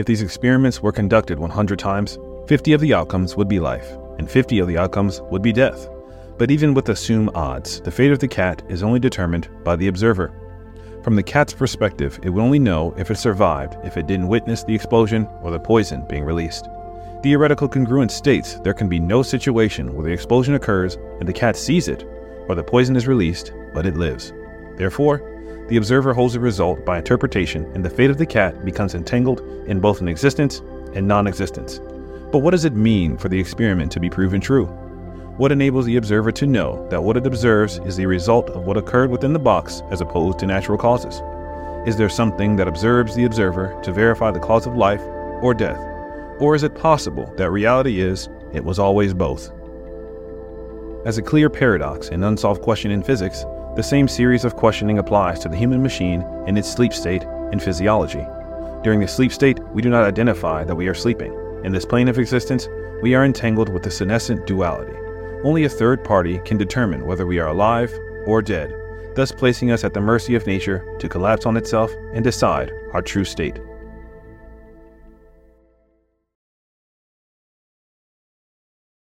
If these experiments were conducted 100 times, 50 of the outcomes would be life, and 50 of the outcomes would be death. But even with assumed odds, the fate of the cat is only determined by the observer. From the cat's perspective, it would only know if it survived if it didn't witness the explosion or the poison being released. Theoretical congruence states there can be no situation where the explosion occurs and the cat sees it, or the poison is released, but it lives. Therefore, the observer holds the result by interpretation, and the fate of the cat becomes entangled in both an existence and non existence. But what does it mean for the experiment to be proven true? What enables the observer to know that what it observes is the result of what occurred within the box as opposed to natural causes? Is there something that observes the observer to verify the cause of life or death? Or is it possible that reality is it was always both? As a clear paradox and unsolved question in physics, the same series of questioning applies to the human machine in its sleep state and physiology. During the sleep state, we do not identify that we are sleeping. In this plane of existence, we are entangled with the senescent duality. Only a third party can determine whether we are alive or dead, thus placing us at the mercy of nature to collapse on itself and decide our true state.